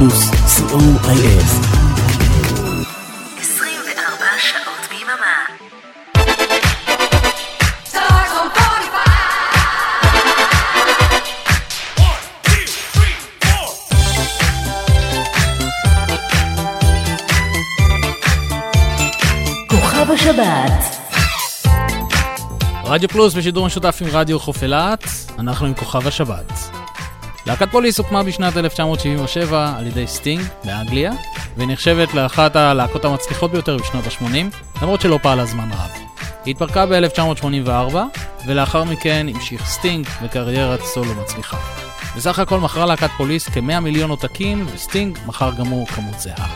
פלוס, co.il 24 שעות ביממה בשבת. רדיו פלוס בשידור משותף עם רדיו חוף אילת, אנחנו עם כוכב השבת. להקת פוליס הוקמה בשנת 1977 על ידי סטינג באנגליה, ונחשבת לאחת הלהקות המצליחות ביותר בשנות ה-80, למרות שלא פעלה זמן רב. היא התפרקה ב-1984, ולאחר מכן המשיך סטינג בקריירת סולו מצליחה. בסך הכל מכרה להקת פוליס כ-100 מיליון עותקים, וסטינג מכר גם הוא כמות זהה.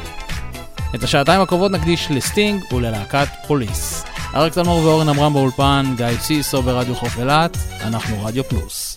את השעתיים הקרובות נקדיש לסטינג וללהקת פוליס. אריק תלמור ואורן עמרם באולפן, גיא סיסו ברדיו חוף אילת, אנחנו רדיו פלוס.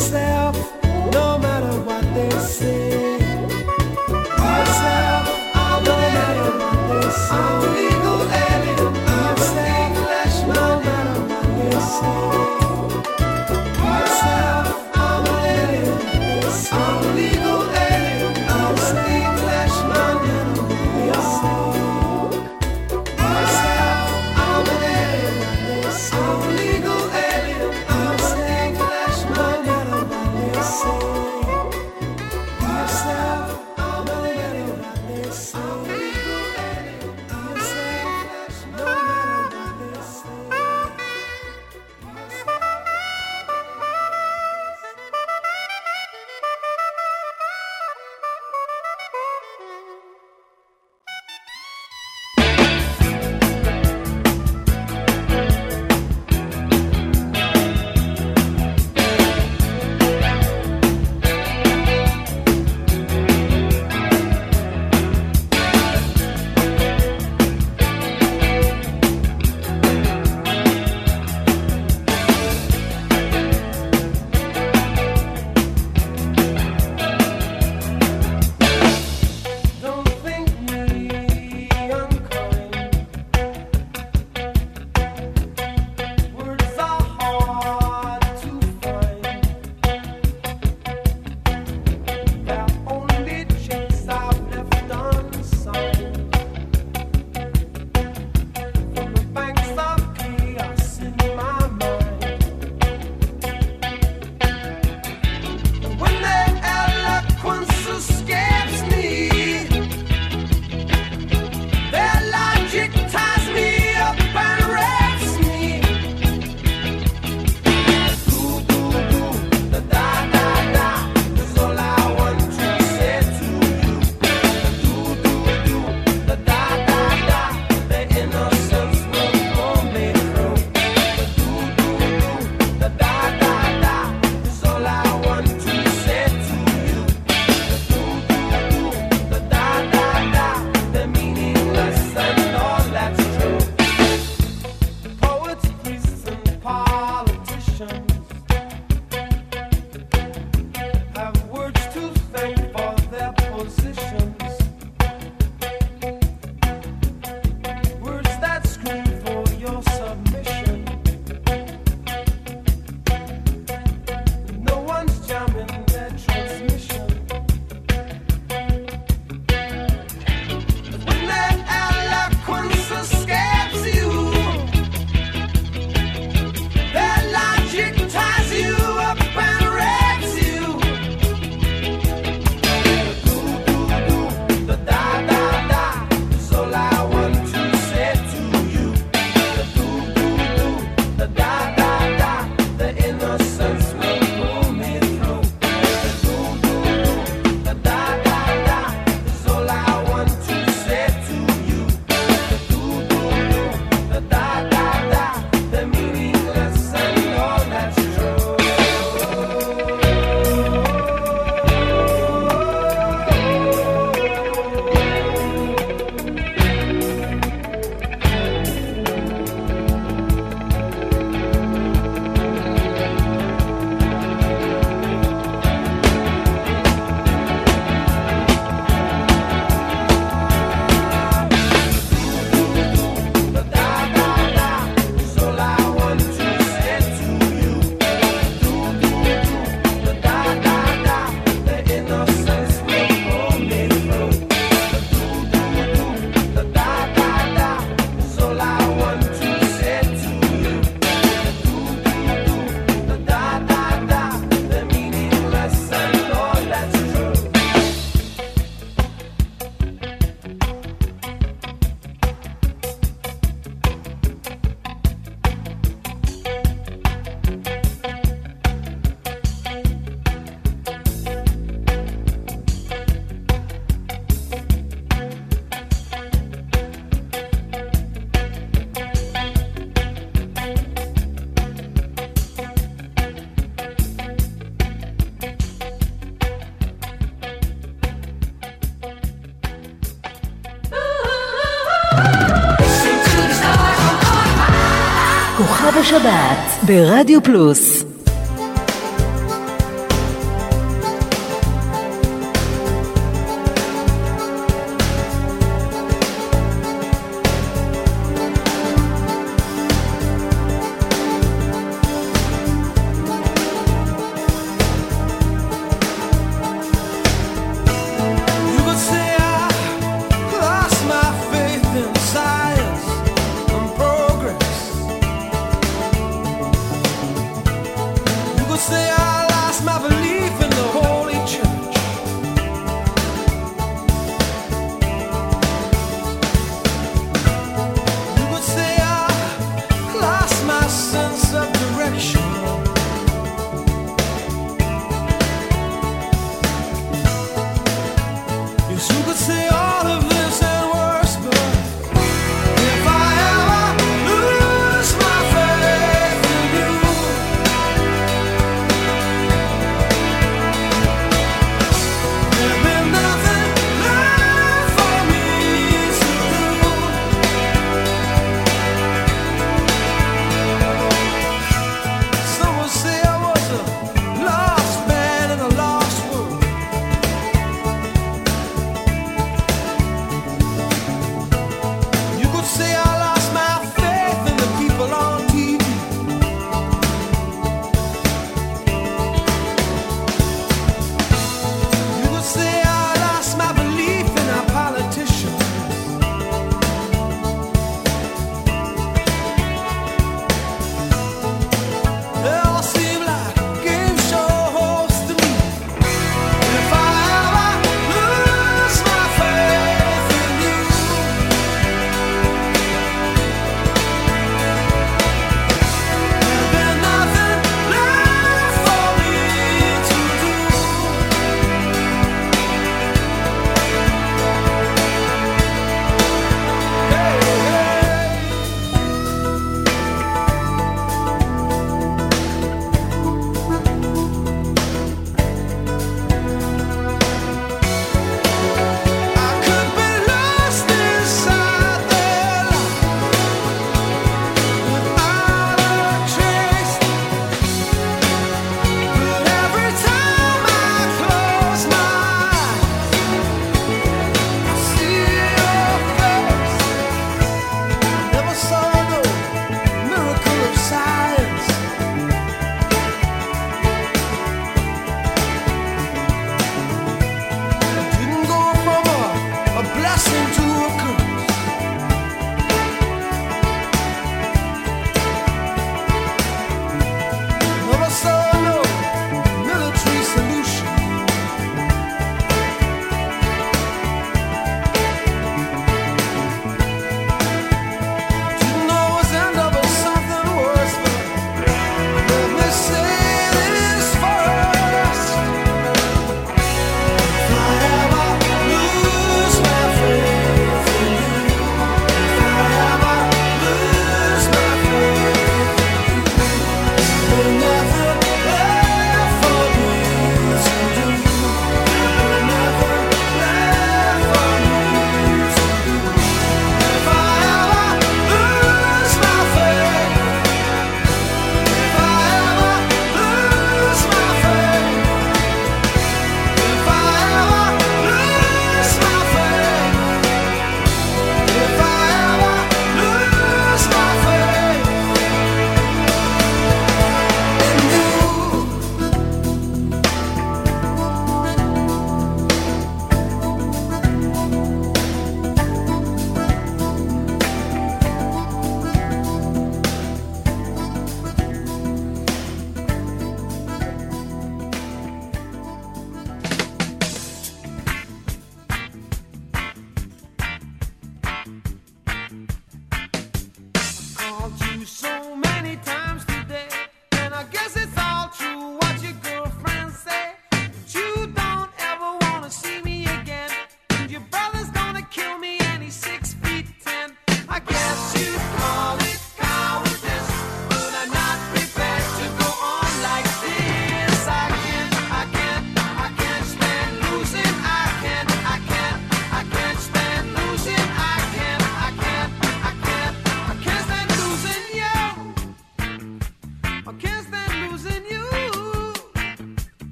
Yourself, no matter what they say. ברדיו פלוס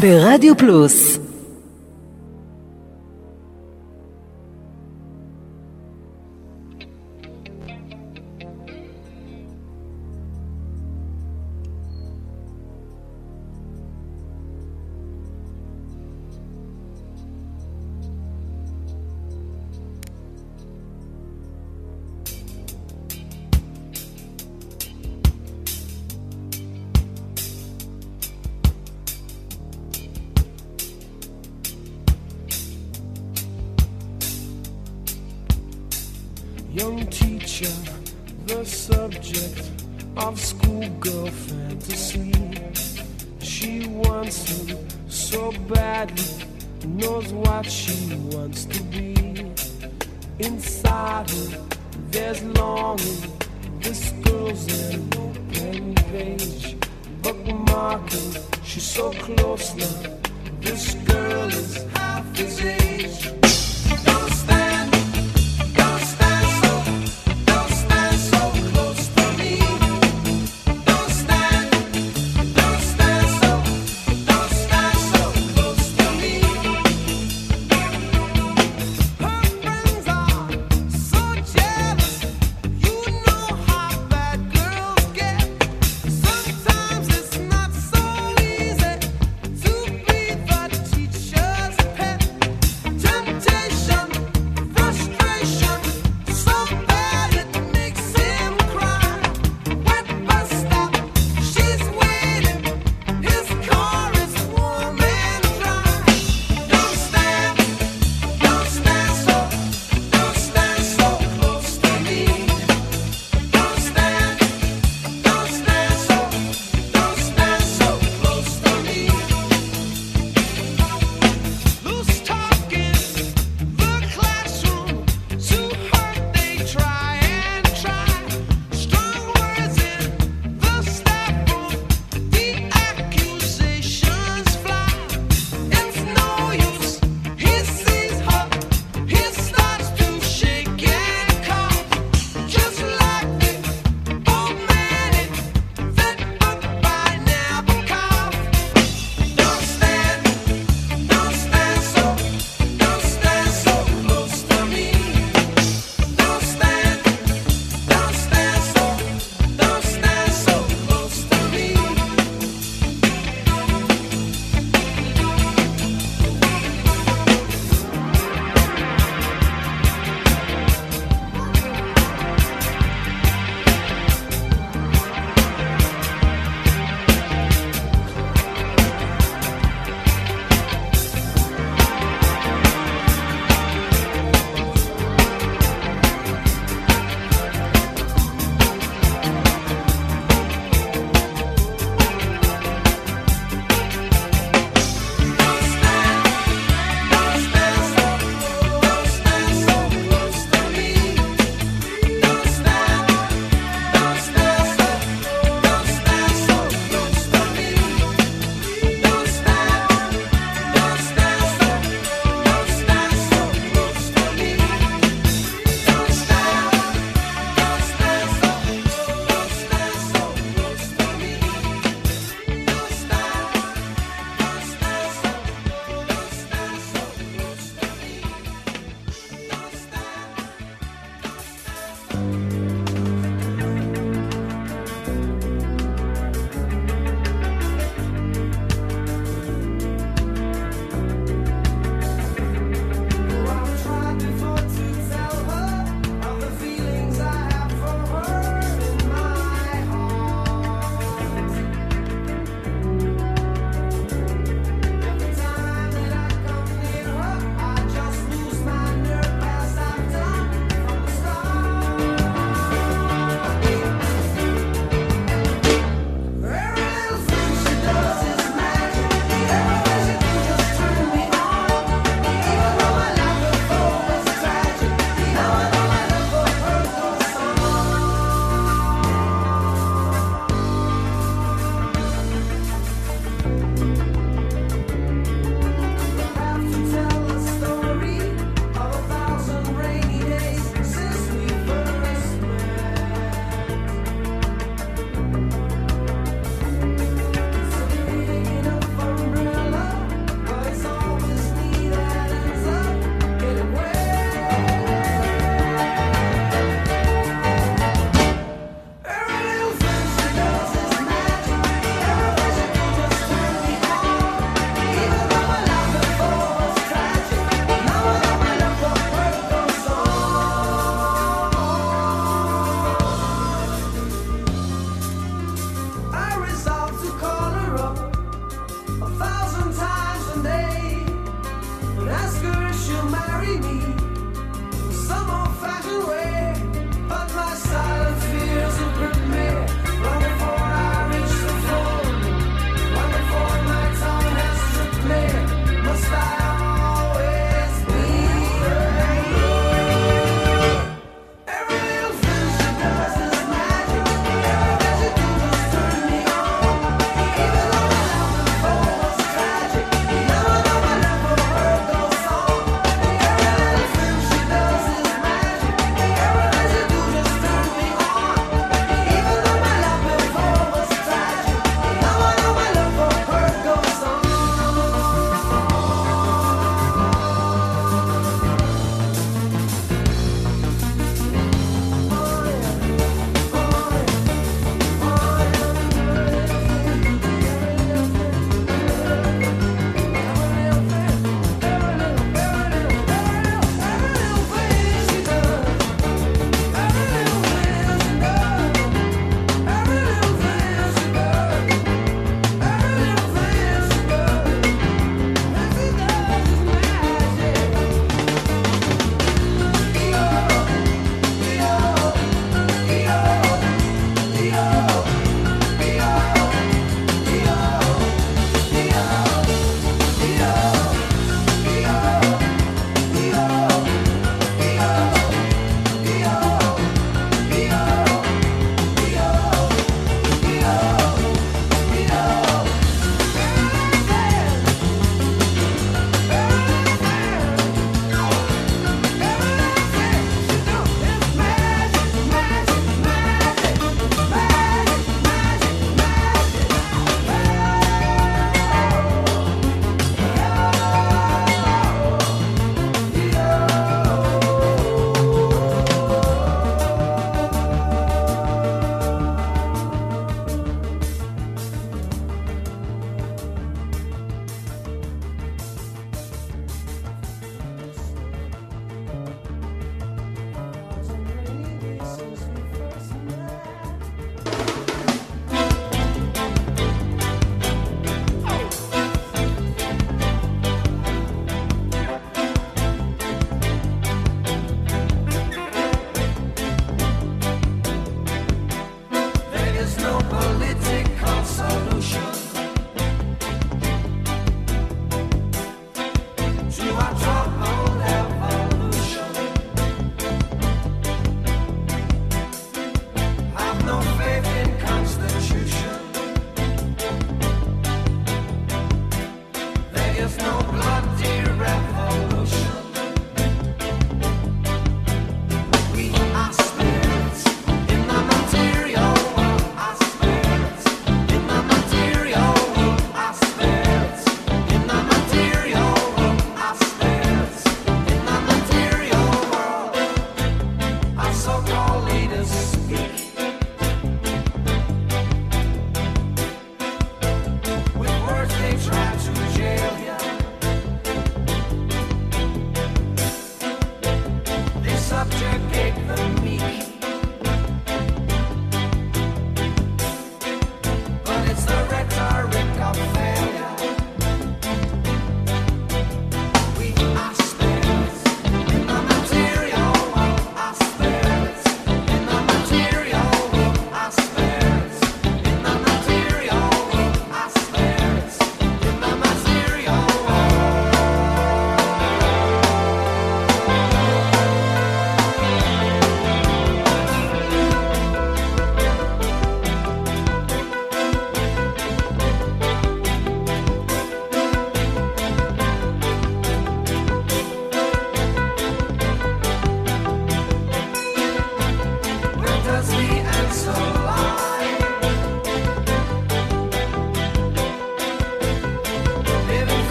ברדיו פלוס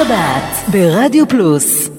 שבת ברדיו פלוס.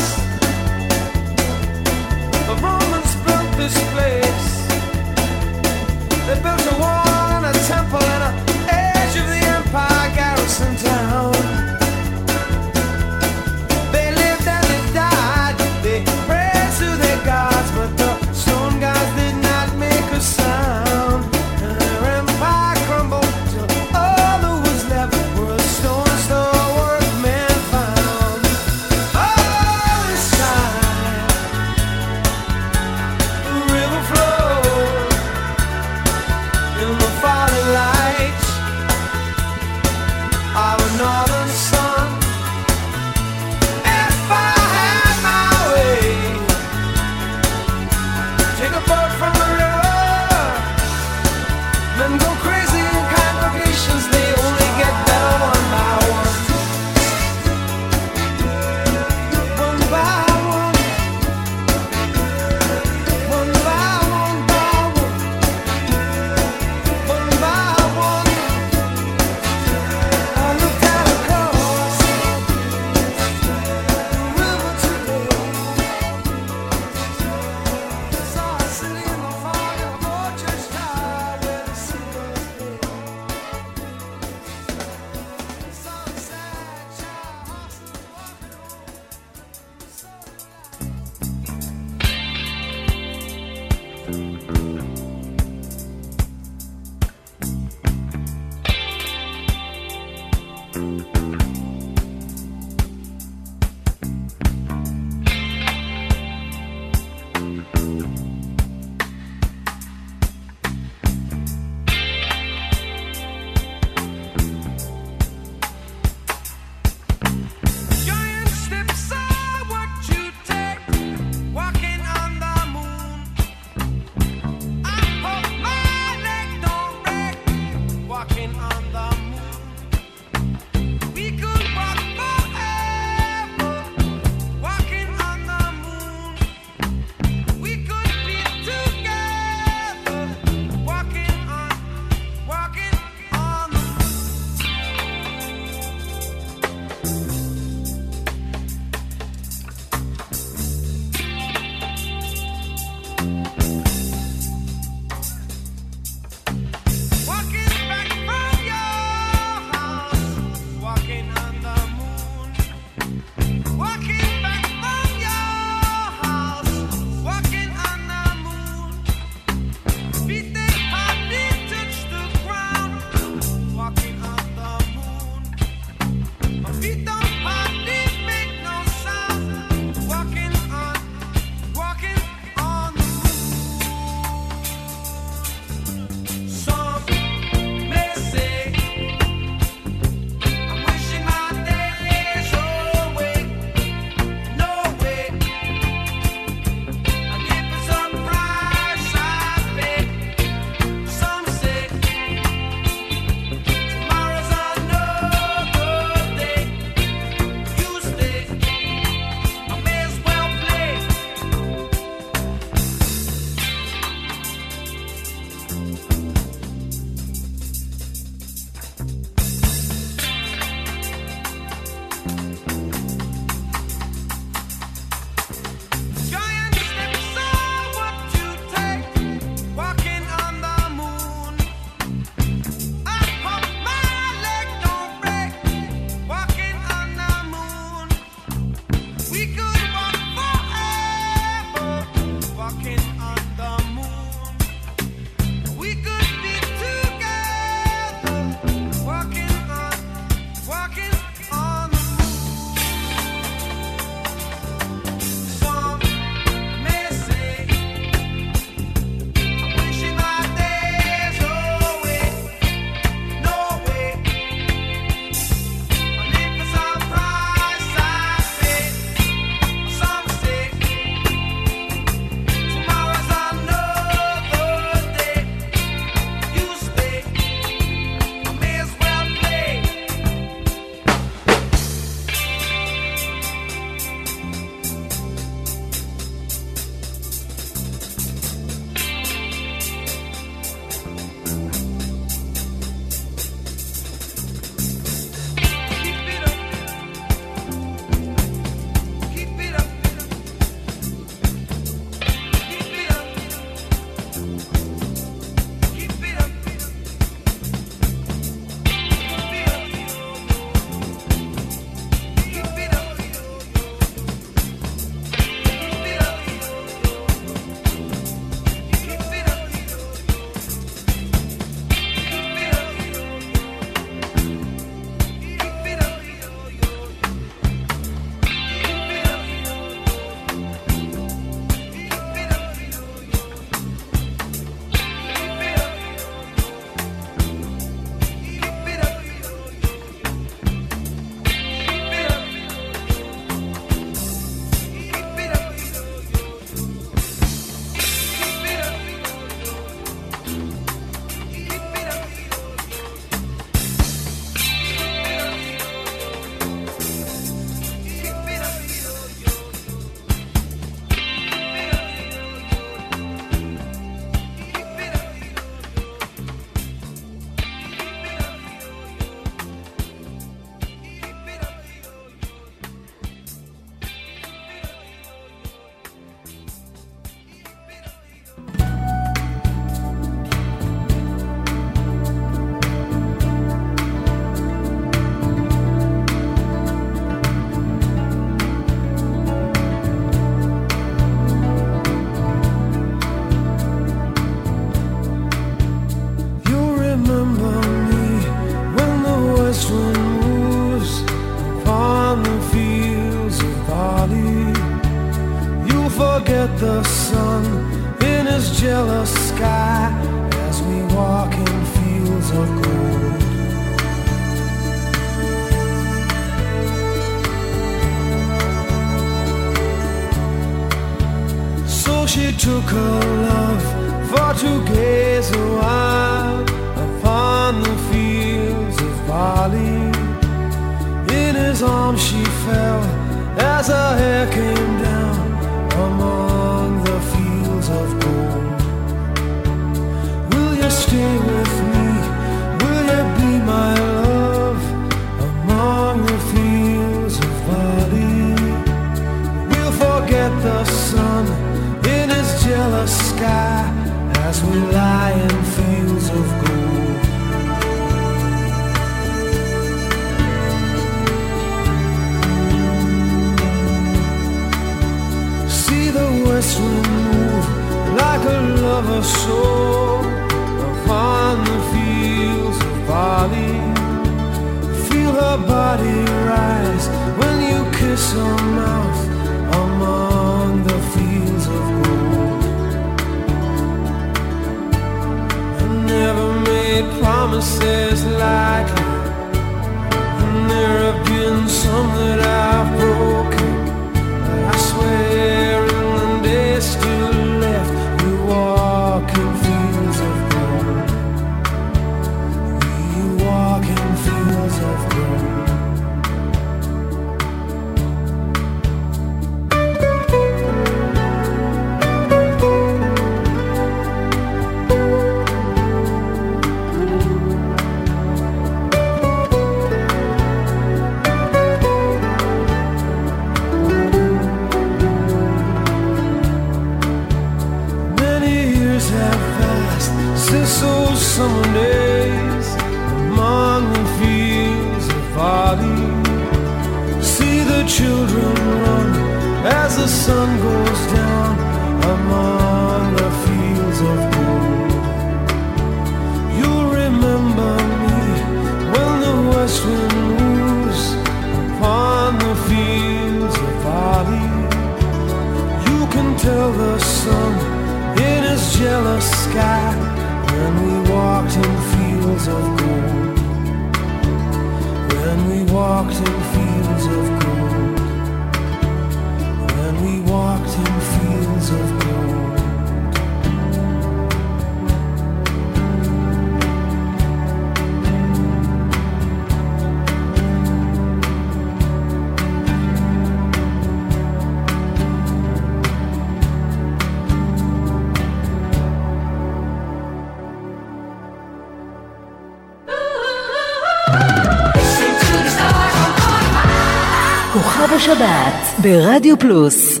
ברדיו פלוס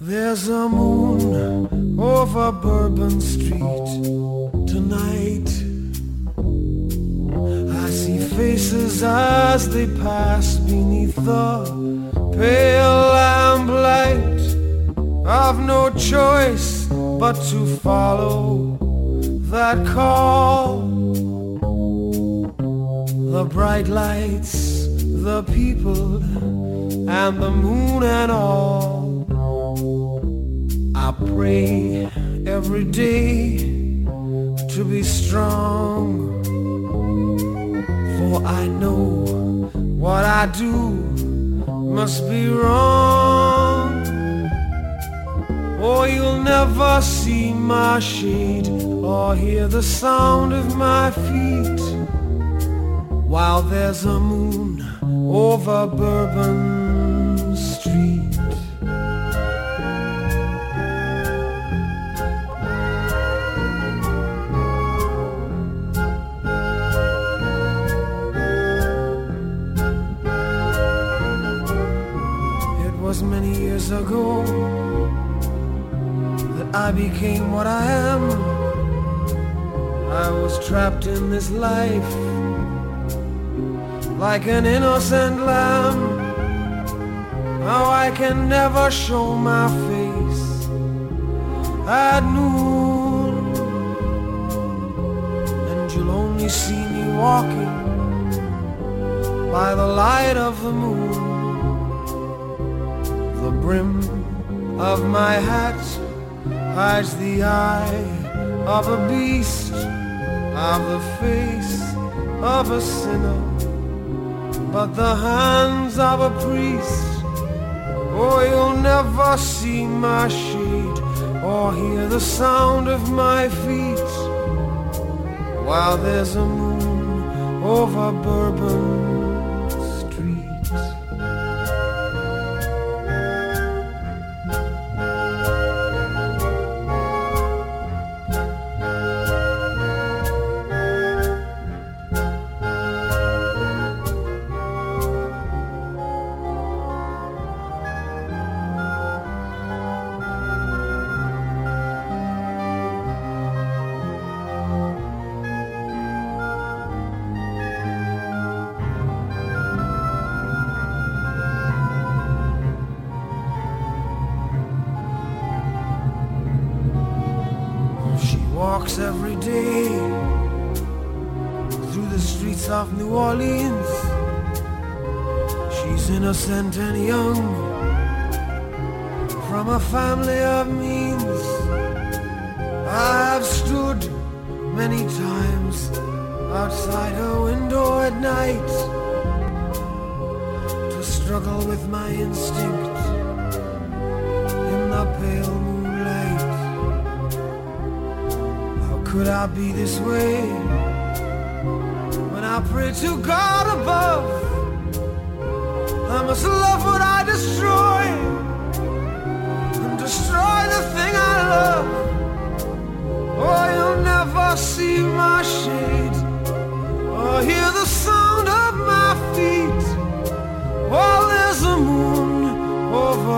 There's a moon over Bourbon Street tonight. I see faces as they pass beneath the pale lamplight. I've no choice but to follow that call. The bright lights, the people, and the moon and all. I pray every day to be strong, for I know what I do must be wrong. Or you'll never see my shade or hear the sound of my feet while there's a moon over Bourbon Street. It was many years ago that I became what I am. I was trapped in this life like an innocent lamb. How I can never show my face at noon. And you'll only see me walking by the light of the moon. The brim of my hat hides the eye of a beast, of the face of a sinner but the hands of a priest. Oh, you'll never see my shade or hear the sound of my feet while there's a moon over Bourbon.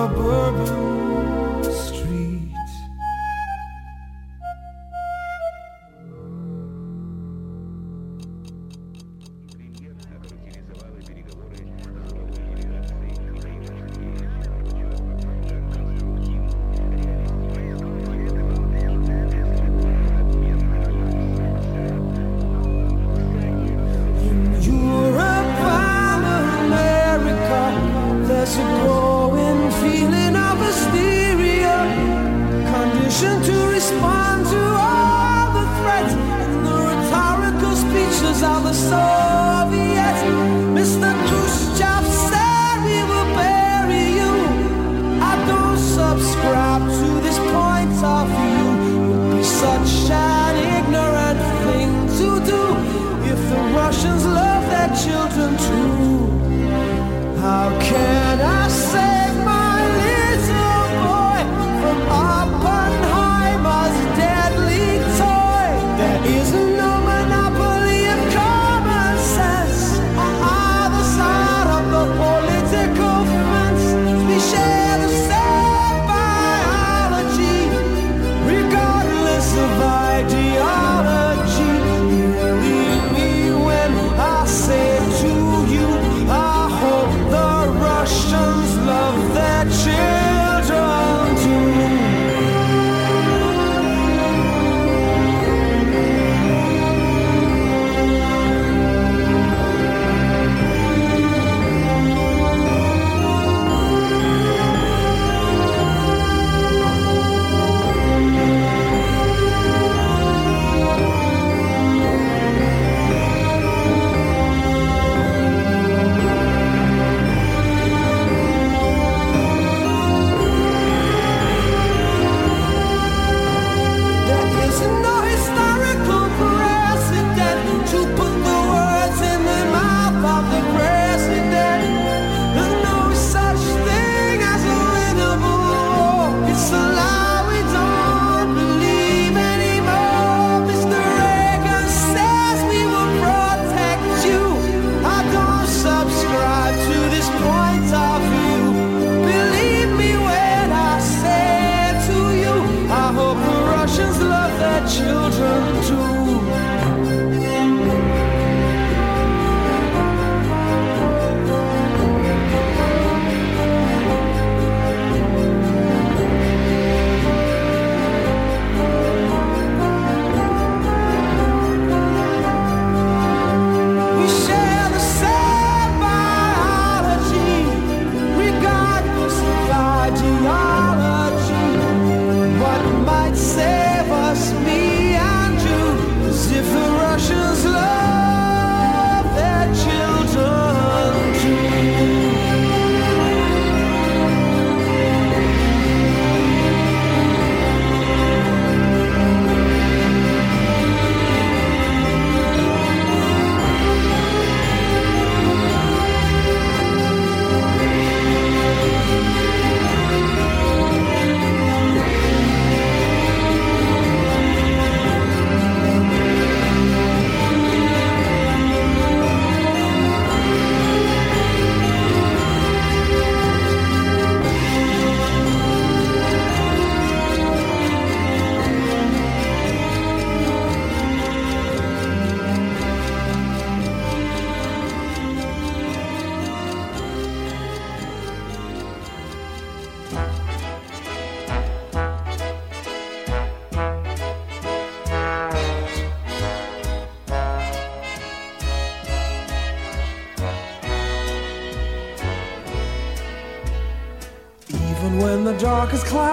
bourbon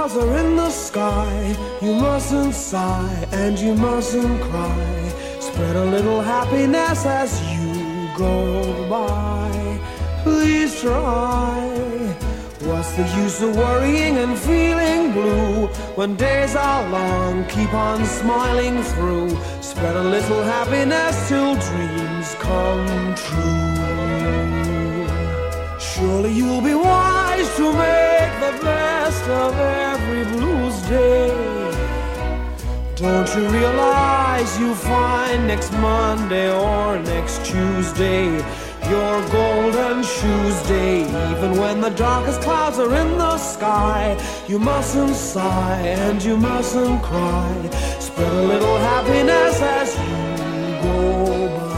clouds are in the sky, you mustn't sigh and you mustn't cry. Spread a little happiness as you go by. Please try. What's the use of worrying and feeling blue when days are long? Keep on smiling through. Spread a little happiness till dreams come true. Surely you'll be wise to make the best of every blues day. Don't you realize you find next Monday or next Tuesday your golden shoes day? Even when the darkest clouds are in the sky, you mustn't sigh and you mustn't cry. Spread a little happiness as you go by.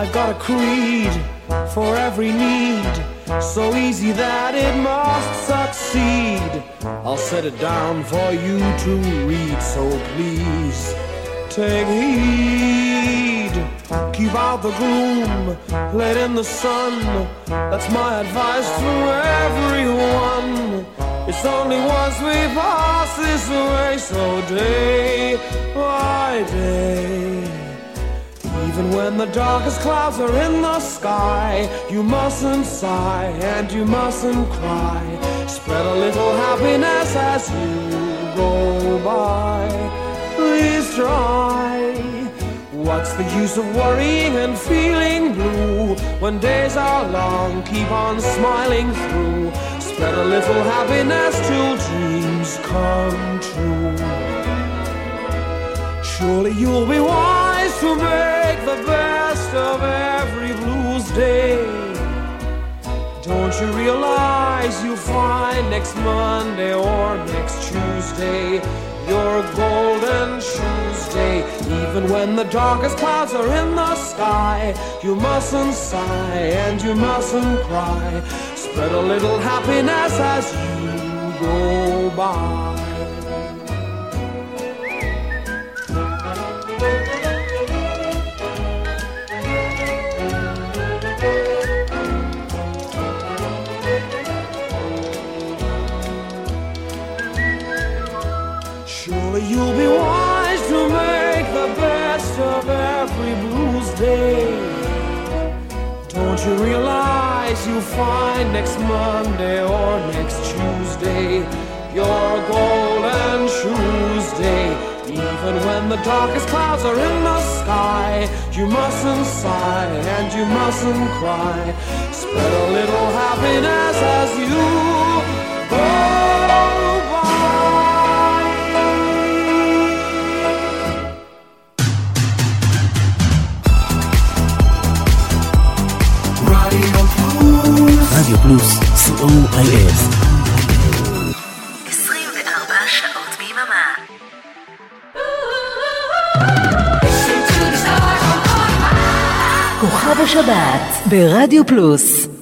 I've got a creed for every need, so easy that it must succeed. I'll set it down for you to read, so please take heed. Keep out the gloom, let in the sun. That's my advice to everyone. It's only once we pass this way, so day by day. Even when the darkest clouds are in the sky, you mustn't sigh and you mustn't cry. Spread a little happiness as you go by. Please try. What's the use of worrying and feeling blue when days are long? Keep on smiling through. Spread a little happiness till dreams come true. Surely you'll be wise to make the best of every blues day. Don't you realize you'll find next Monday or next Tuesday your golden shoes day? Even when the darkest clouds are in the sky, you mustn't sigh and you mustn't cry. Spread a little happiness as you go by. You'll be wise to make the best of every blues day. Don't you realize you'll find next Monday or next Tuesday your golden Tuesday? Even when the darkest clouds are in the sky, you mustn't sigh and you mustn't cry. Spread a little happiness as you co.il 24 שעות ביממה. כוכב השבת ברדיו פלוס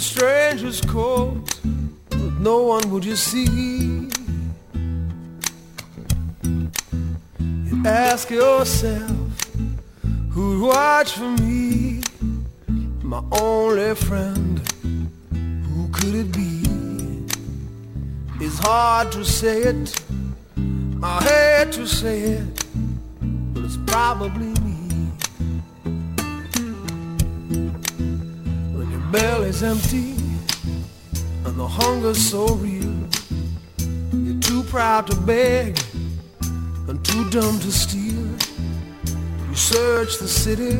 stranger's coat, but no one would you see. You ask yourself, who'd watch for me? My only friend, who could it be? It's hard to say it, I hate to say it, so real, you're too proud to beg and too dumb to steal. You search the city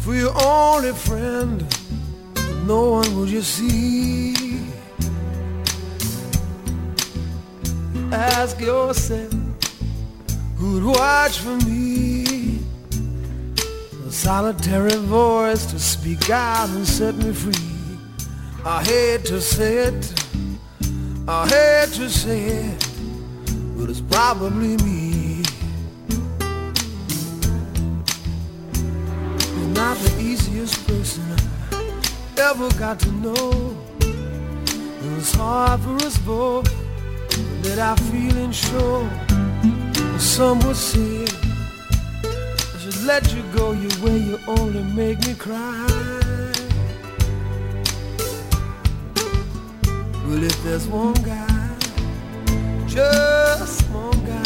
for your only friend, but no one will you see. Ask yourself who'd watch for me. A solitary voice to speak out and set me free. I hate to say it, I hate to say it, but it's probably me. You're not the easiest person I ever got to know. It's hard for us both that I feel and show. Some would say I should let you go your way. You only make me cry. Well, if there's one guy, just one guy,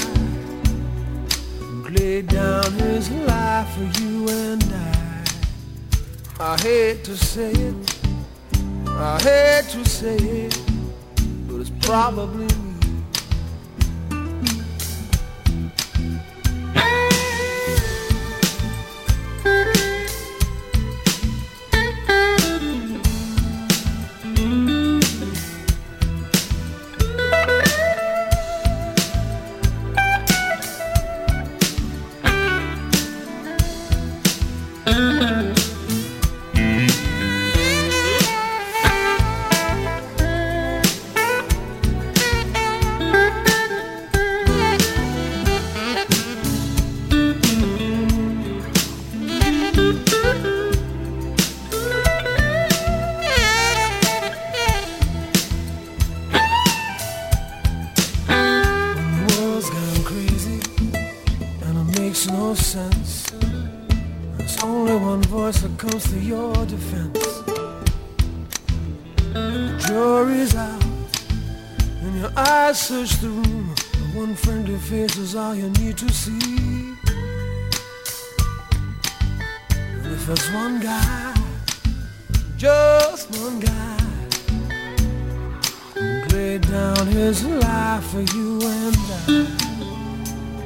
who laid down his life for you and I. I hate to say it, I hate to say it, but it's probably makes no sense. There's only one voice that comes to your defense. The jury's out and your eyes search the room. The one friendly face is all you need to see. And if there's one guy, just one guy laid down his life for you and I.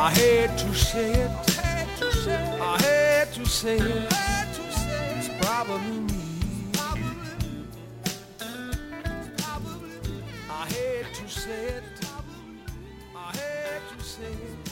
I hate to say it. I hate to say it. It's probably me. I hate to say it. I hate to say it.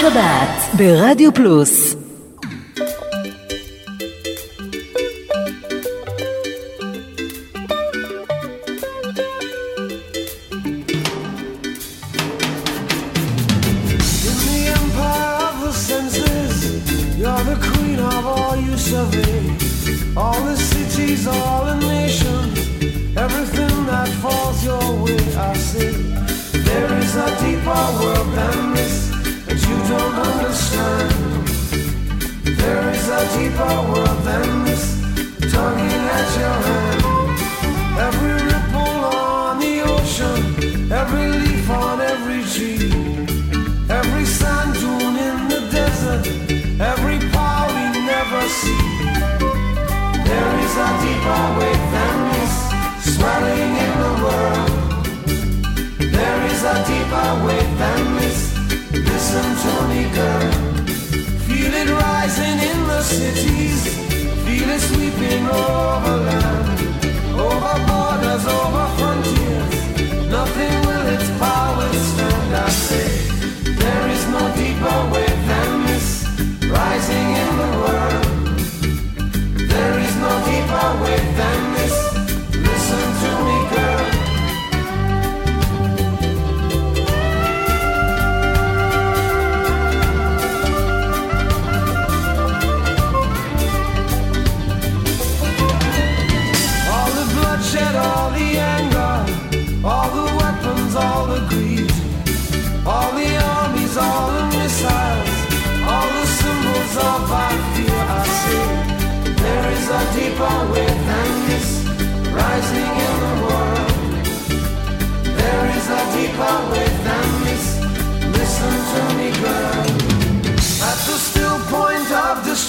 שבת ברדיו פלוס.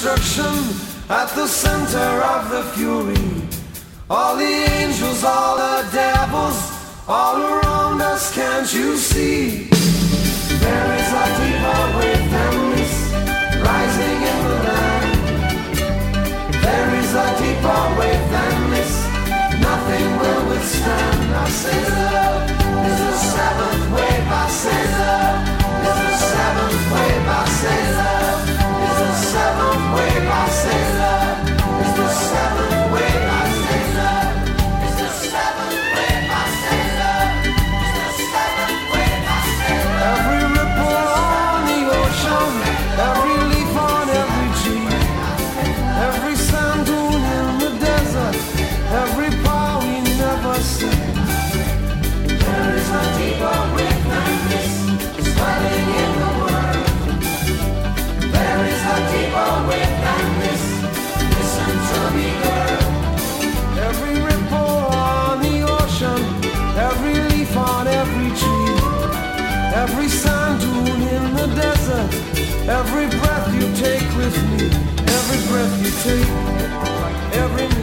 destruction at the center of the fury. All the angels, all the devils, all around us, can't you see? There is a deeper wave families rising in the land. There is a deeper wave families, nothing will withstand. I say love is the seventh wave, I say love is the seventh wave, I say love. Fue with me every breath you take, like every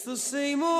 It's the same old.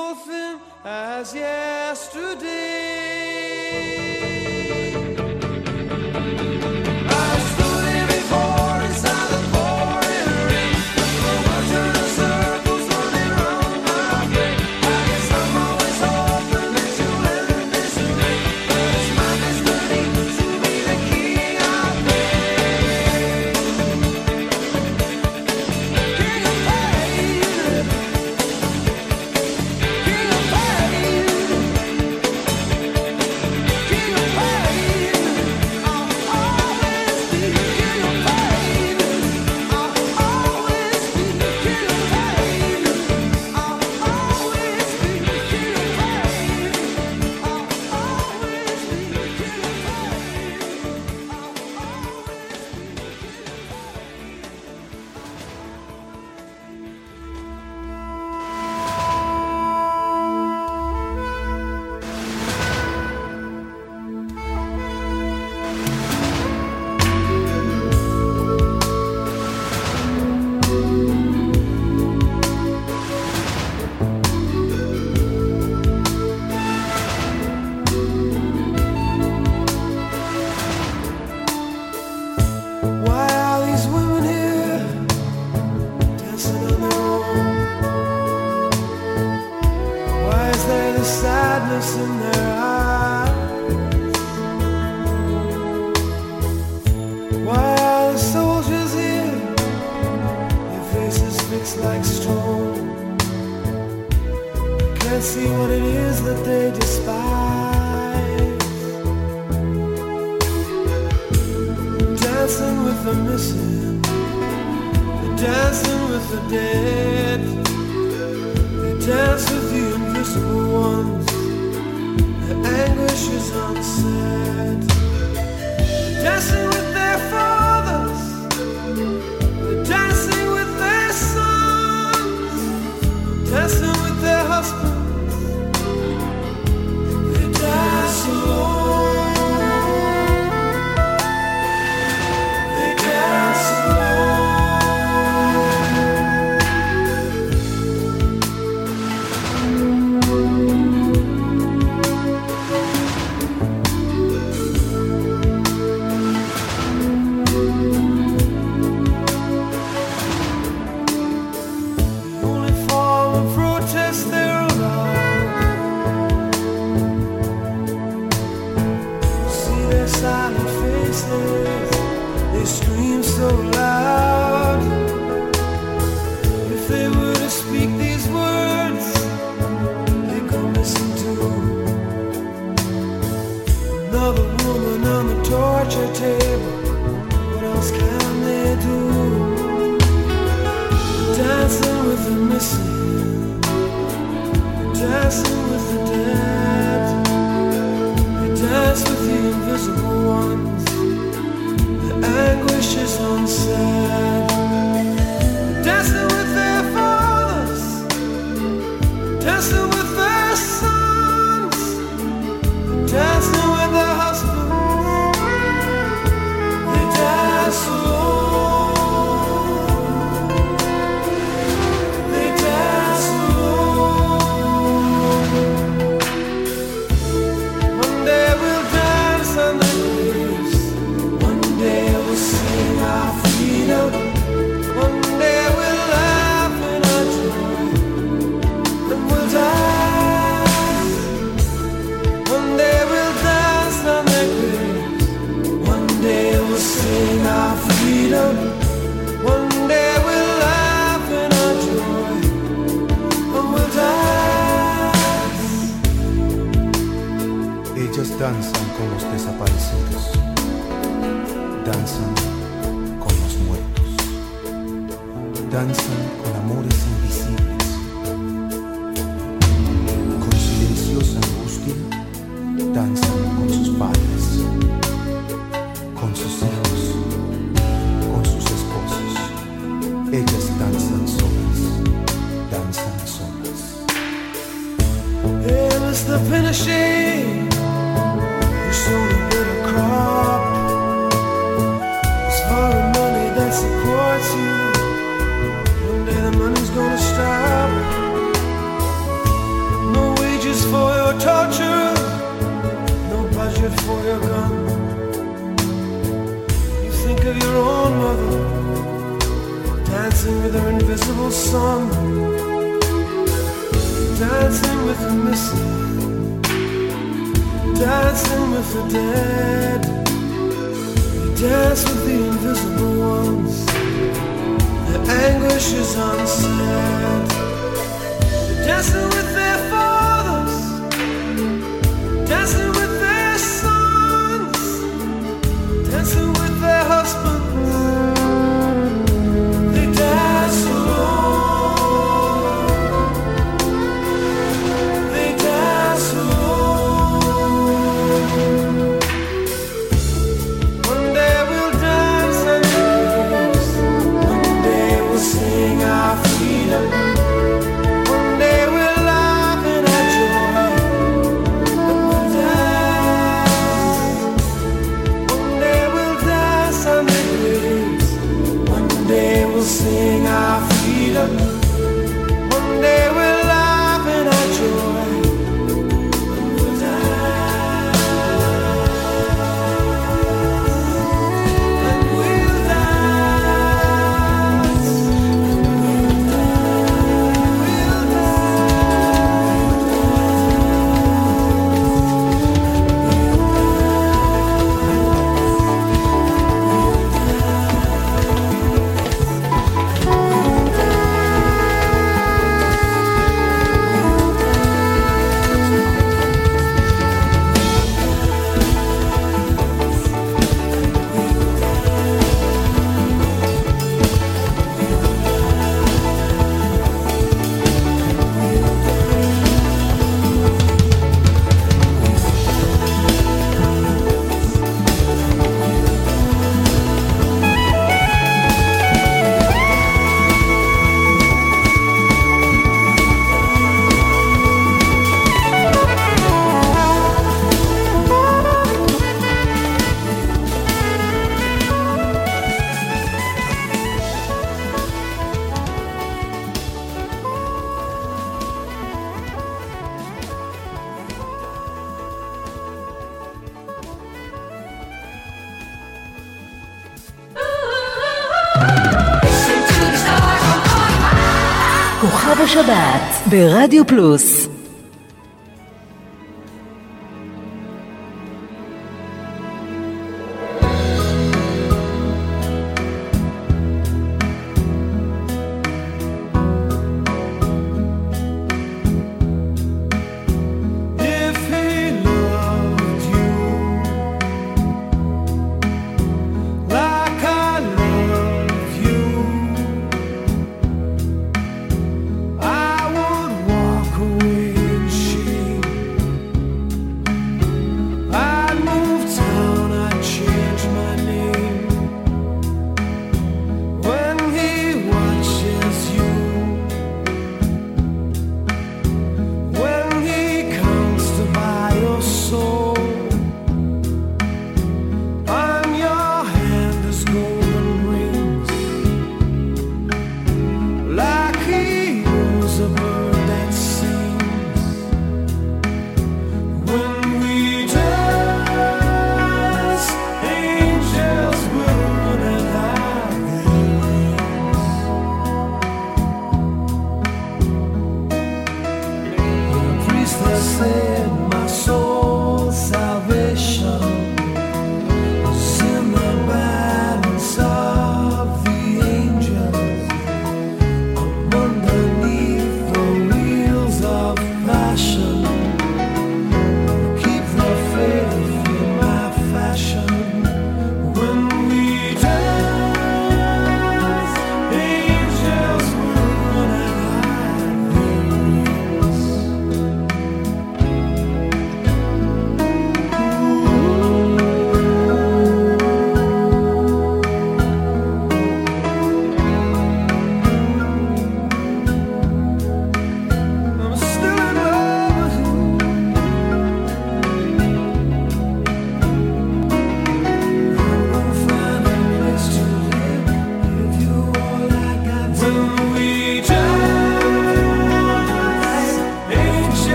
dance with you invisible ones. once. The anguish is unsaid. שבת ברדיו פלוס.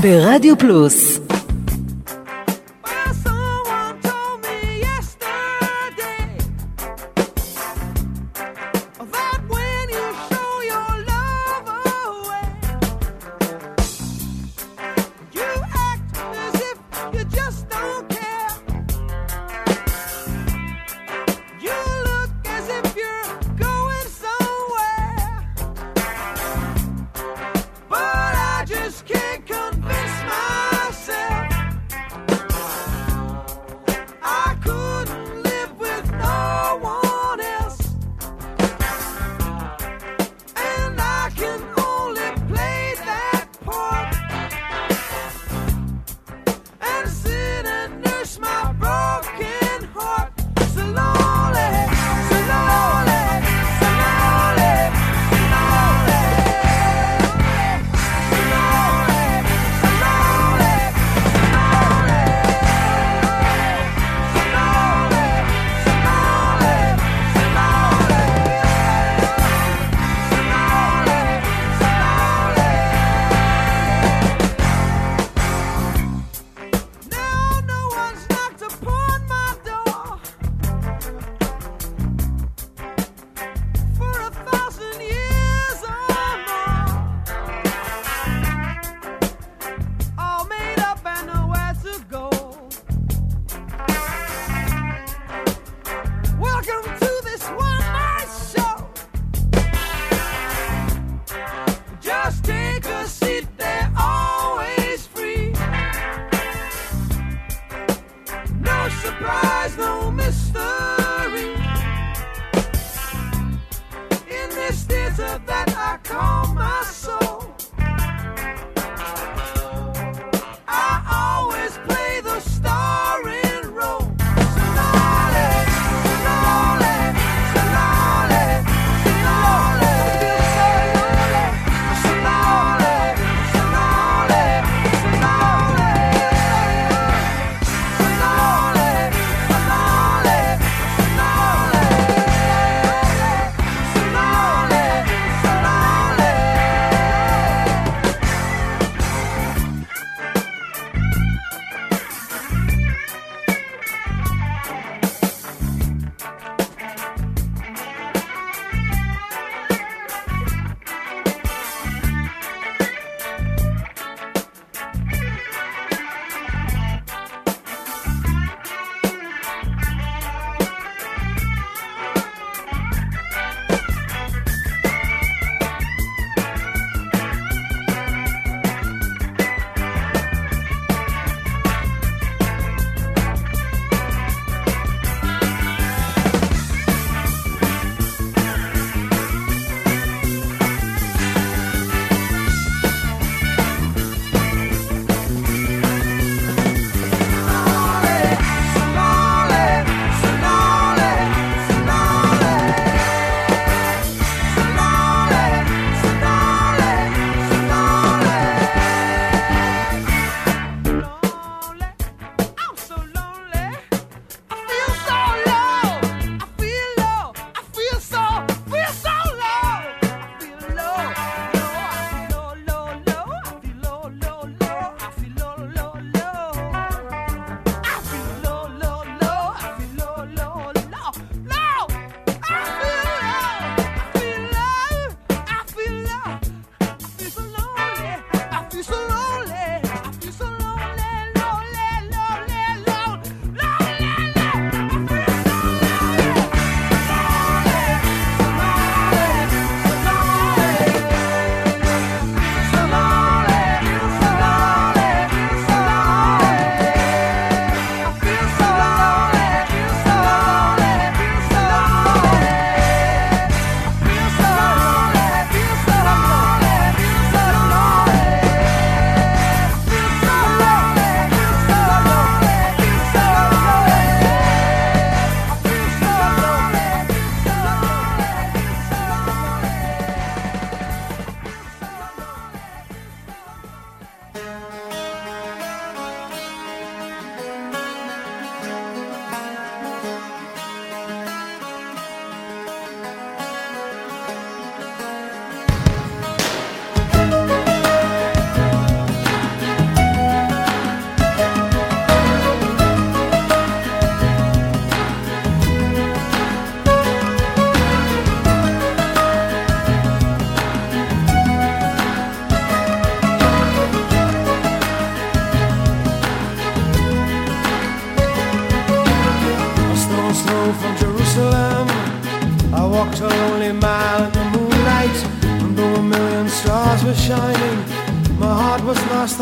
ברדיו פלוס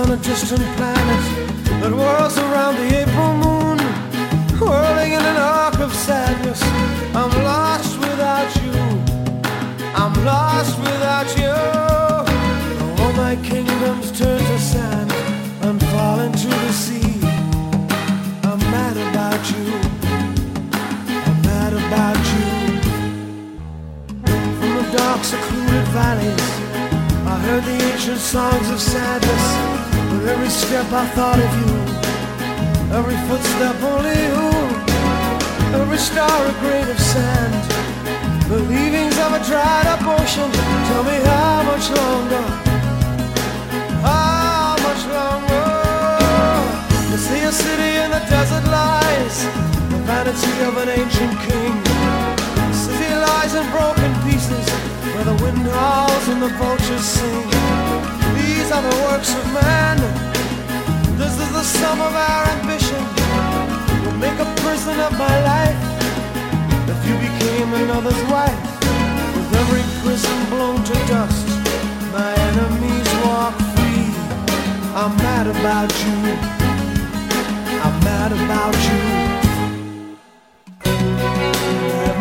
on a distant planet vanity of an ancient king. City lies in broken pieces, where the wind howls and the vultures sing. These are the works of man. This is the sum of our ambition. Will make a prison of my life if you became another's wife. With every prison blown to dust, my enemies walk free. I'm mad about you. I'm mad about you.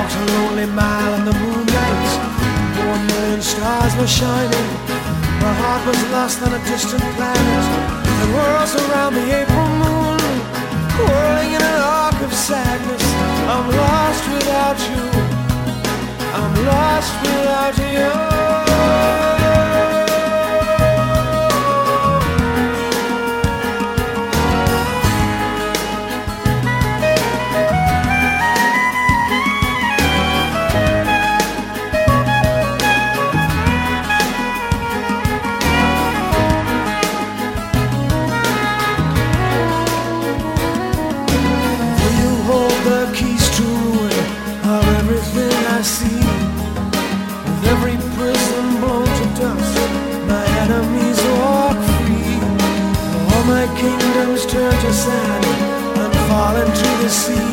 Walked a lonely mile in the moonlight. A million stars were shining, my heart was lost on a distant planet that whirls around the April moon, whirling in an arc of sadness. I'm lost without you. I'm lost without you. Sand and fall into the sea.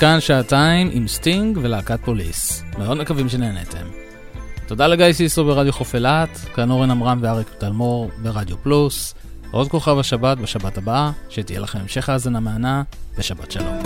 כאן שעתיים עם סטינג ולהקת פוליס. מאוד מקווים שנהנתם. תודה לגיא סיסו ברדיו חוף אילת, כאן אורן עמרם ואריק טלמור ברדיו פלוס. עוד כוכב השבת בשבת הבאה, שתהיה לכם המשך האזנה מהנה, ושבת שלום.